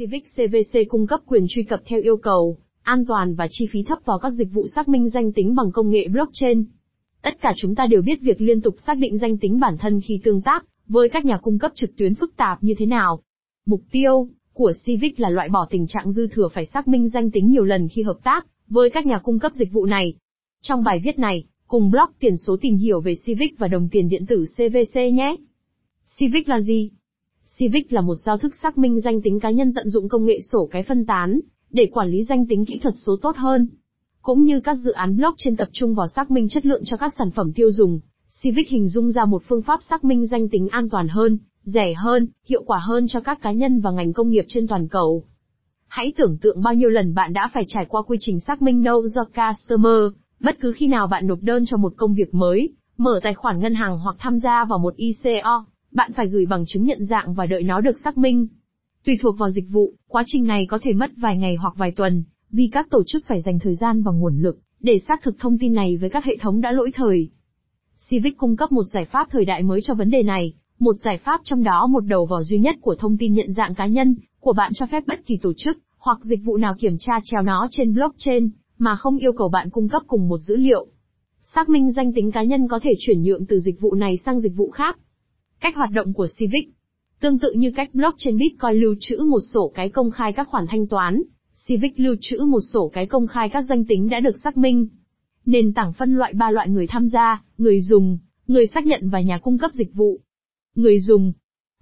Civic CVC cung cấp quyền truy cập theo yêu cầu, an toàn và chi phí thấp vào các dịch vụ xác minh danh tính bằng công nghệ blockchain. Tất cả chúng ta đều biết việc liên tục xác định danh tính bản thân khi tương tác với các nhà cung cấp trực tuyến phức tạp như thế nào. Mục tiêu của Civic là loại bỏ tình trạng dư thừa phải xác minh danh tính nhiều lần khi hợp tác với các nhà cung cấp dịch vụ này. Trong bài viết này, cùng blog tiền số tìm hiểu về Civic và đồng tiền điện tử CVC nhé. Civic là gì? Civic là một giao thức xác minh danh tính cá nhân tận dụng công nghệ sổ cái phân tán, để quản lý danh tính kỹ thuật số tốt hơn. Cũng như các dự án blockchain tập trung vào xác minh chất lượng cho các sản phẩm tiêu dùng, Civic hình dung ra một phương pháp xác minh danh tính an toàn hơn, rẻ hơn, hiệu quả hơn cho các cá nhân và ngành công nghiệp trên toàn cầu. Hãy tưởng tượng bao nhiêu lần bạn đã phải trải qua quy trình xác minh Know do Customer, bất cứ khi nào bạn nộp đơn cho một công việc mới, mở tài khoản ngân hàng hoặc tham gia vào một ICO, bạn phải gửi bằng chứng nhận dạng và đợi nó được xác minh. Tùy thuộc vào dịch vụ, quá trình này có thể mất vài ngày hoặc vài tuần, vì các tổ chức phải dành thời gian và nguồn lực để xác thực thông tin này với các hệ thống đã lỗi thời. Civic cung cấp một giải pháp thời đại mới cho vấn đề này, một giải pháp trong đó một đầu vào duy nhất của thông tin nhận dạng cá nhân của bạn cho phép bất kỳ tổ chức hoặc dịch vụ nào kiểm tra treo nó trên blockchain mà không yêu cầu bạn cung cấp cùng một dữ liệu. Xác minh danh tính cá nhân có thể chuyển nhượng từ dịch vụ này sang dịch vụ khác. Cách hoạt động của Civic Tương tự như cách blockchain Bitcoin lưu trữ một sổ cái công khai các khoản thanh toán, Civic lưu trữ một sổ cái công khai các danh tính đã được xác minh. Nền tảng phân loại ba loại người tham gia, người dùng, người xác nhận và nhà cung cấp dịch vụ. Người dùng.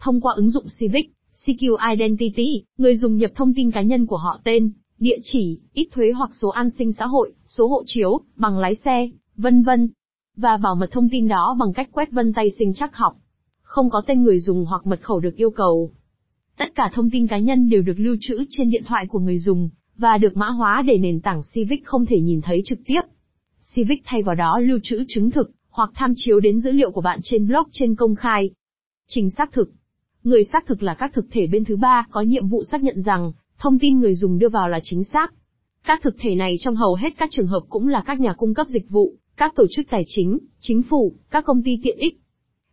Thông qua ứng dụng Civic, CQ Identity, người dùng nhập thông tin cá nhân của họ tên, địa chỉ, ít thuế hoặc số an sinh xã hội, số hộ chiếu, bằng lái xe, vân vân. Và bảo mật thông tin đó bằng cách quét vân tay sinh chắc học. Không có tên người dùng hoặc mật khẩu được yêu cầu. Tất cả thông tin cá nhân đều được lưu trữ trên điện thoại của người dùng, và được mã hóa để nền tảng Civic không thể nhìn thấy trực tiếp. Civic thay vào đó lưu trữ chứng thực, hoặc tham chiếu đến dữ liệu của bạn trên blockchain công khai. Trình xác thực Người xác thực là các thực thể bên thứ ba có nhiệm vụ xác nhận rằng, thông tin người dùng đưa vào là chính xác. Các thực thể này trong hầu hết các trường hợp cũng là các nhà cung cấp dịch vụ, các tổ chức tài chính, chính phủ, các công ty tiện ích.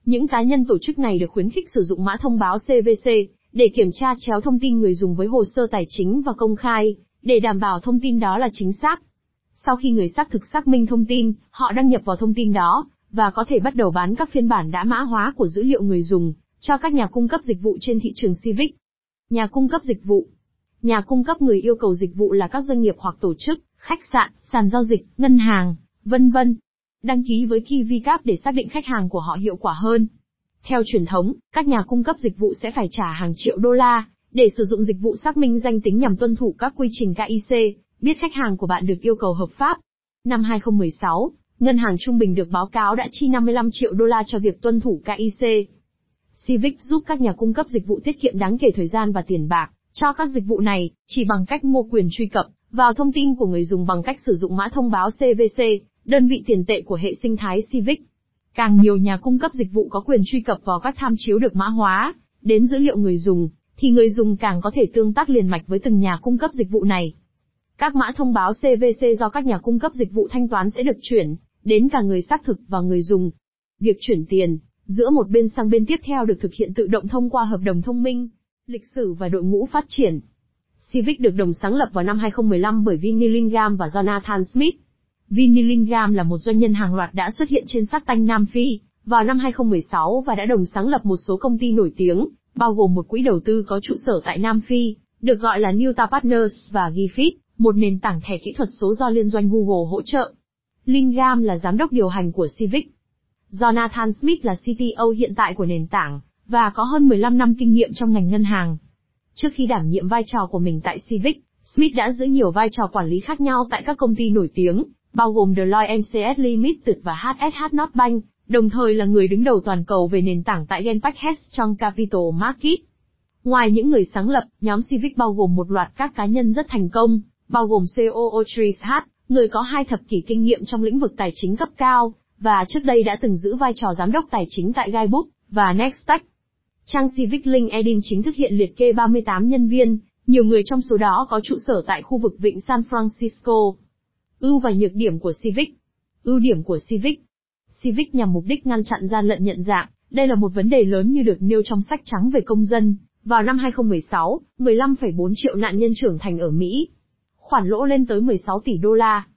Những cá nhân tổ chức này được khuyến khích sử dụng mã thông báo CVC để kiểm tra chéo thông tin người dùng với hồ sơ tài chính và công khai, để đảm bảo thông tin đó là chính xác. Sau khi người xác thực xác minh thông tin, họ đăng nhập vào thông tin đó, và có thể bắt đầu bán các phiên bản đã mã hóa của dữ liệu người dùng, cho các nhà cung cấp dịch vụ trên thị trường Civic. Nhà cung cấp dịch vụ Nhà cung cấp người yêu cầu dịch vụ là các doanh nghiệp hoặc tổ chức, khách sạn, sàn giao dịch, ngân hàng, vân vân. Đăng ký với KiwiCap để xác định khách hàng của họ hiệu quả hơn. Theo truyền thống, các nhà cung cấp dịch vụ sẽ phải trả hàng triệu đô la để sử dụng dịch vụ xác minh danh tính nhằm tuân thủ các quy trình KIC, biết khách hàng của bạn được yêu cầu hợp pháp. Năm 2016, ngân hàng trung bình được báo cáo đã chi 55 triệu đô la cho việc tuân thủ KIC. Civic giúp các nhà cung cấp dịch vụ tiết kiệm đáng kể thời gian và tiền bạc cho các dịch vụ này, chỉ bằng cách mua quyền truy cập vào thông tin của người dùng bằng cách sử dụng mã thông báo CVC, đơn vị tiền tệ của hệ sinh thái Civic. Càng nhiều nhà cung cấp dịch vụ có quyền truy cập vào các tham chiếu được mã hóa đến dữ liệu người dùng, thì người dùng càng có thể tương tác liền mạch với từng nhà cung cấp dịch vụ này. Các mã thông báo CVC do các nhà cung cấp dịch vụ thanh toán sẽ được chuyển đến cả người xác thực và người dùng. Việc chuyển tiền giữa một bên sang bên tiếp theo được thực hiện tự động thông qua hợp đồng thông minh, lịch sử và đội ngũ phát triển. Civic được đồng sáng lập vào năm 2015 bởi Vinny Lingam và Jonathan Smith. Vinny là một doanh nhân hàng loạt đã xuất hiện trên sắc tanh Nam Phi vào năm 2016 và đã đồng sáng lập một số công ty nổi tiếng, bao gồm một quỹ đầu tư có trụ sở tại Nam Phi, được gọi là Newta Partners và Gifit, một nền tảng thẻ kỹ thuật số do liên doanh Google hỗ trợ. Lingam là giám đốc điều hành của Civic. Jonathan Smith là CTO hiện tại của nền tảng, và có hơn 15 năm kinh nghiệm trong ngành ngân hàng. Trước khi đảm nhiệm vai trò của mình tại Civic, Smith đã giữ nhiều vai trò quản lý khác nhau tại các công ty nổi tiếng, bao gồm Deloitte MCS Limited và HSH Bank, đồng thời là người đứng đầu toàn cầu về nền tảng tại Genpact trong Capital Market. Ngoài những người sáng lập, nhóm Civic bao gồm một loạt các cá nhân rất thành công, bao gồm COO Tris H, người có hai thập kỷ kinh nghiệm trong lĩnh vực tài chính cấp cao, và trước đây đã từng giữ vai trò giám đốc tài chính tại Guidebook và Nextech. Trang Civic LinkedIn chính thức hiện liệt kê 38 nhân viên, nhiều người trong số đó có trụ sở tại khu vực vịnh San Francisco. Ưu và nhược điểm của Civic Ưu điểm của Civic Civic nhằm mục đích ngăn chặn gian lận nhận dạng, đây là một vấn đề lớn như được nêu trong sách trắng về công dân, Vào năm 2016, 15,4 triệu nạn nhân trưởng thành ở Mỹ. Khoản lỗ lên tới 16 tỷ đô la.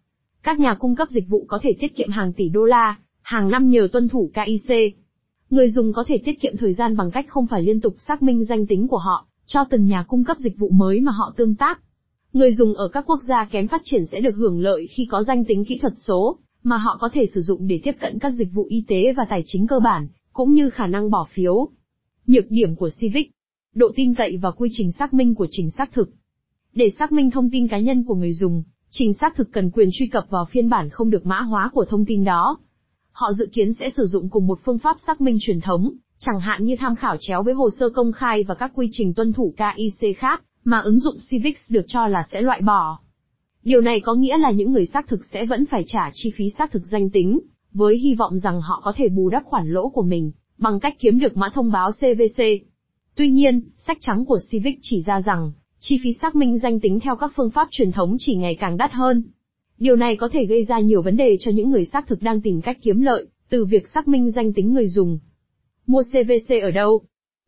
Các nhà cung cấp dịch vụ có thể tiết kiệm hàng tỷ đô la, hàng năm nhờ tuân thủ KIC. Người dùng có thể tiết kiệm thời gian bằng cách không phải liên tục xác minh danh tính của họ, cho từng nhà cung cấp dịch vụ mới mà họ tương tác. Người dùng ở các quốc gia kém phát triển sẽ được hưởng lợi khi có danh tính kỹ thuật số, mà họ có thể sử dụng để tiếp cận các dịch vụ y tế và tài chính cơ bản, cũng như khả năng bỏ phiếu. Nhược điểm của Civic Độ tin cậy và quy trình xác minh của trình xác thực Để xác minh thông tin cá nhân của người dùng, trình xác thực cần quyền truy cập vào phiên bản không được mã hóa của thông tin đó. Họ dự kiến sẽ sử dụng cùng một phương pháp xác minh truyền thống, chẳng hạn như tham khảo chéo với hồ sơ công khai và các quy trình tuân thủ KIC khác, mà ứng dụng Civics được cho là sẽ loại bỏ. Điều này có nghĩa là những người xác thực sẽ vẫn phải trả chi phí xác thực danh tính, với hy vọng rằng họ có thể bù đắp khoản lỗ của mình, bằng cách kiếm được mã thông báo CVC. Tuy nhiên, sách trắng của Civic chỉ ra rằng, chi phí xác minh danh tính theo các phương pháp truyền thống chỉ ngày càng đắt hơn. Điều này có thể gây ra nhiều vấn đề cho những người xác thực đang tìm cách kiếm lợi, từ việc xác minh danh tính người dùng. Mua CVC ở đâu?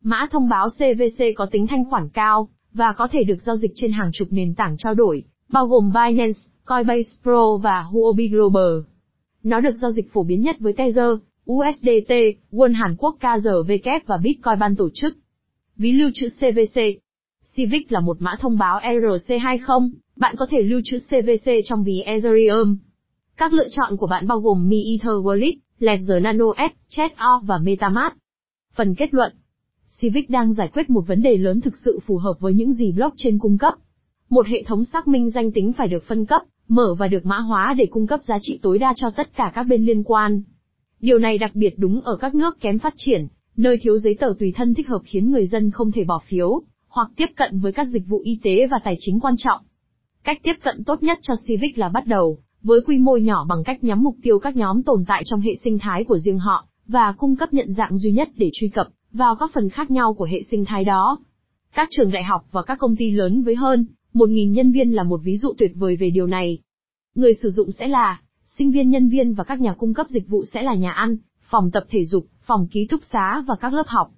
Mã thông báo CVC có tính thanh khoản cao, và có thể được giao dịch trên hàng chục nền tảng trao đổi, bao gồm Binance, Coinbase Pro và Huobi Global. Nó được giao dịch phổ biến nhất với Tether, USDT, Won Hàn Quốc KZW và Bitcoin ban tổ chức. Ví lưu trữ CVC Civic là một mã thông báo ERC20, bạn có thể lưu trữ CVC trong ví Ethereum. Các lựa chọn của bạn bao gồm Mi Ether Wallet, Ledger Nano S, Chat O và MetaMask. Phần kết luận Civic đang giải quyết một vấn đề lớn thực sự phù hợp với những gì blockchain cung cấp. Một hệ thống xác minh danh tính phải được phân cấp, mở và được mã hóa để cung cấp giá trị tối đa cho tất cả các bên liên quan. Điều này đặc biệt đúng ở các nước kém phát triển, nơi thiếu giấy tờ tùy thân thích hợp khiến người dân không thể bỏ phiếu, hoặc tiếp cận với các dịch vụ y tế và tài chính quan trọng. Cách tiếp cận tốt nhất cho Civic là bắt đầu, với quy mô nhỏ bằng cách nhắm mục tiêu các nhóm tồn tại trong hệ sinh thái của riêng họ, và cung cấp nhận dạng duy nhất để truy cập vào các phần khác nhau của hệ sinh thái đó. Các trường đại học và các công ty lớn với hơn 1.000 nhân viên là một ví dụ tuyệt vời về điều này. Người sử dụng sẽ là sinh viên nhân viên và các nhà cung cấp dịch vụ sẽ là nhà ăn, phòng tập thể dục, phòng ký túc xá và các lớp học.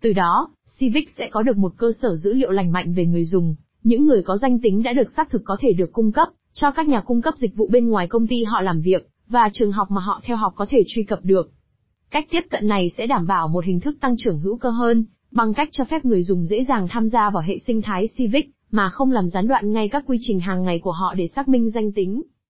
Từ đó, Civic sẽ có được một cơ sở dữ liệu lành mạnh về người dùng, những người có danh tính đã được xác thực có thể được cung cấp cho các nhà cung cấp dịch vụ bên ngoài công ty họ làm việc và trường học mà họ theo học có thể truy cập được. Cách tiếp cận này sẽ đảm bảo một hình thức tăng trưởng hữu cơ hơn, bằng cách cho phép người dùng dễ dàng tham gia vào hệ sinh thái Civic mà không làm gián đoạn ngay các quy trình hàng ngày của họ để xác minh danh tính.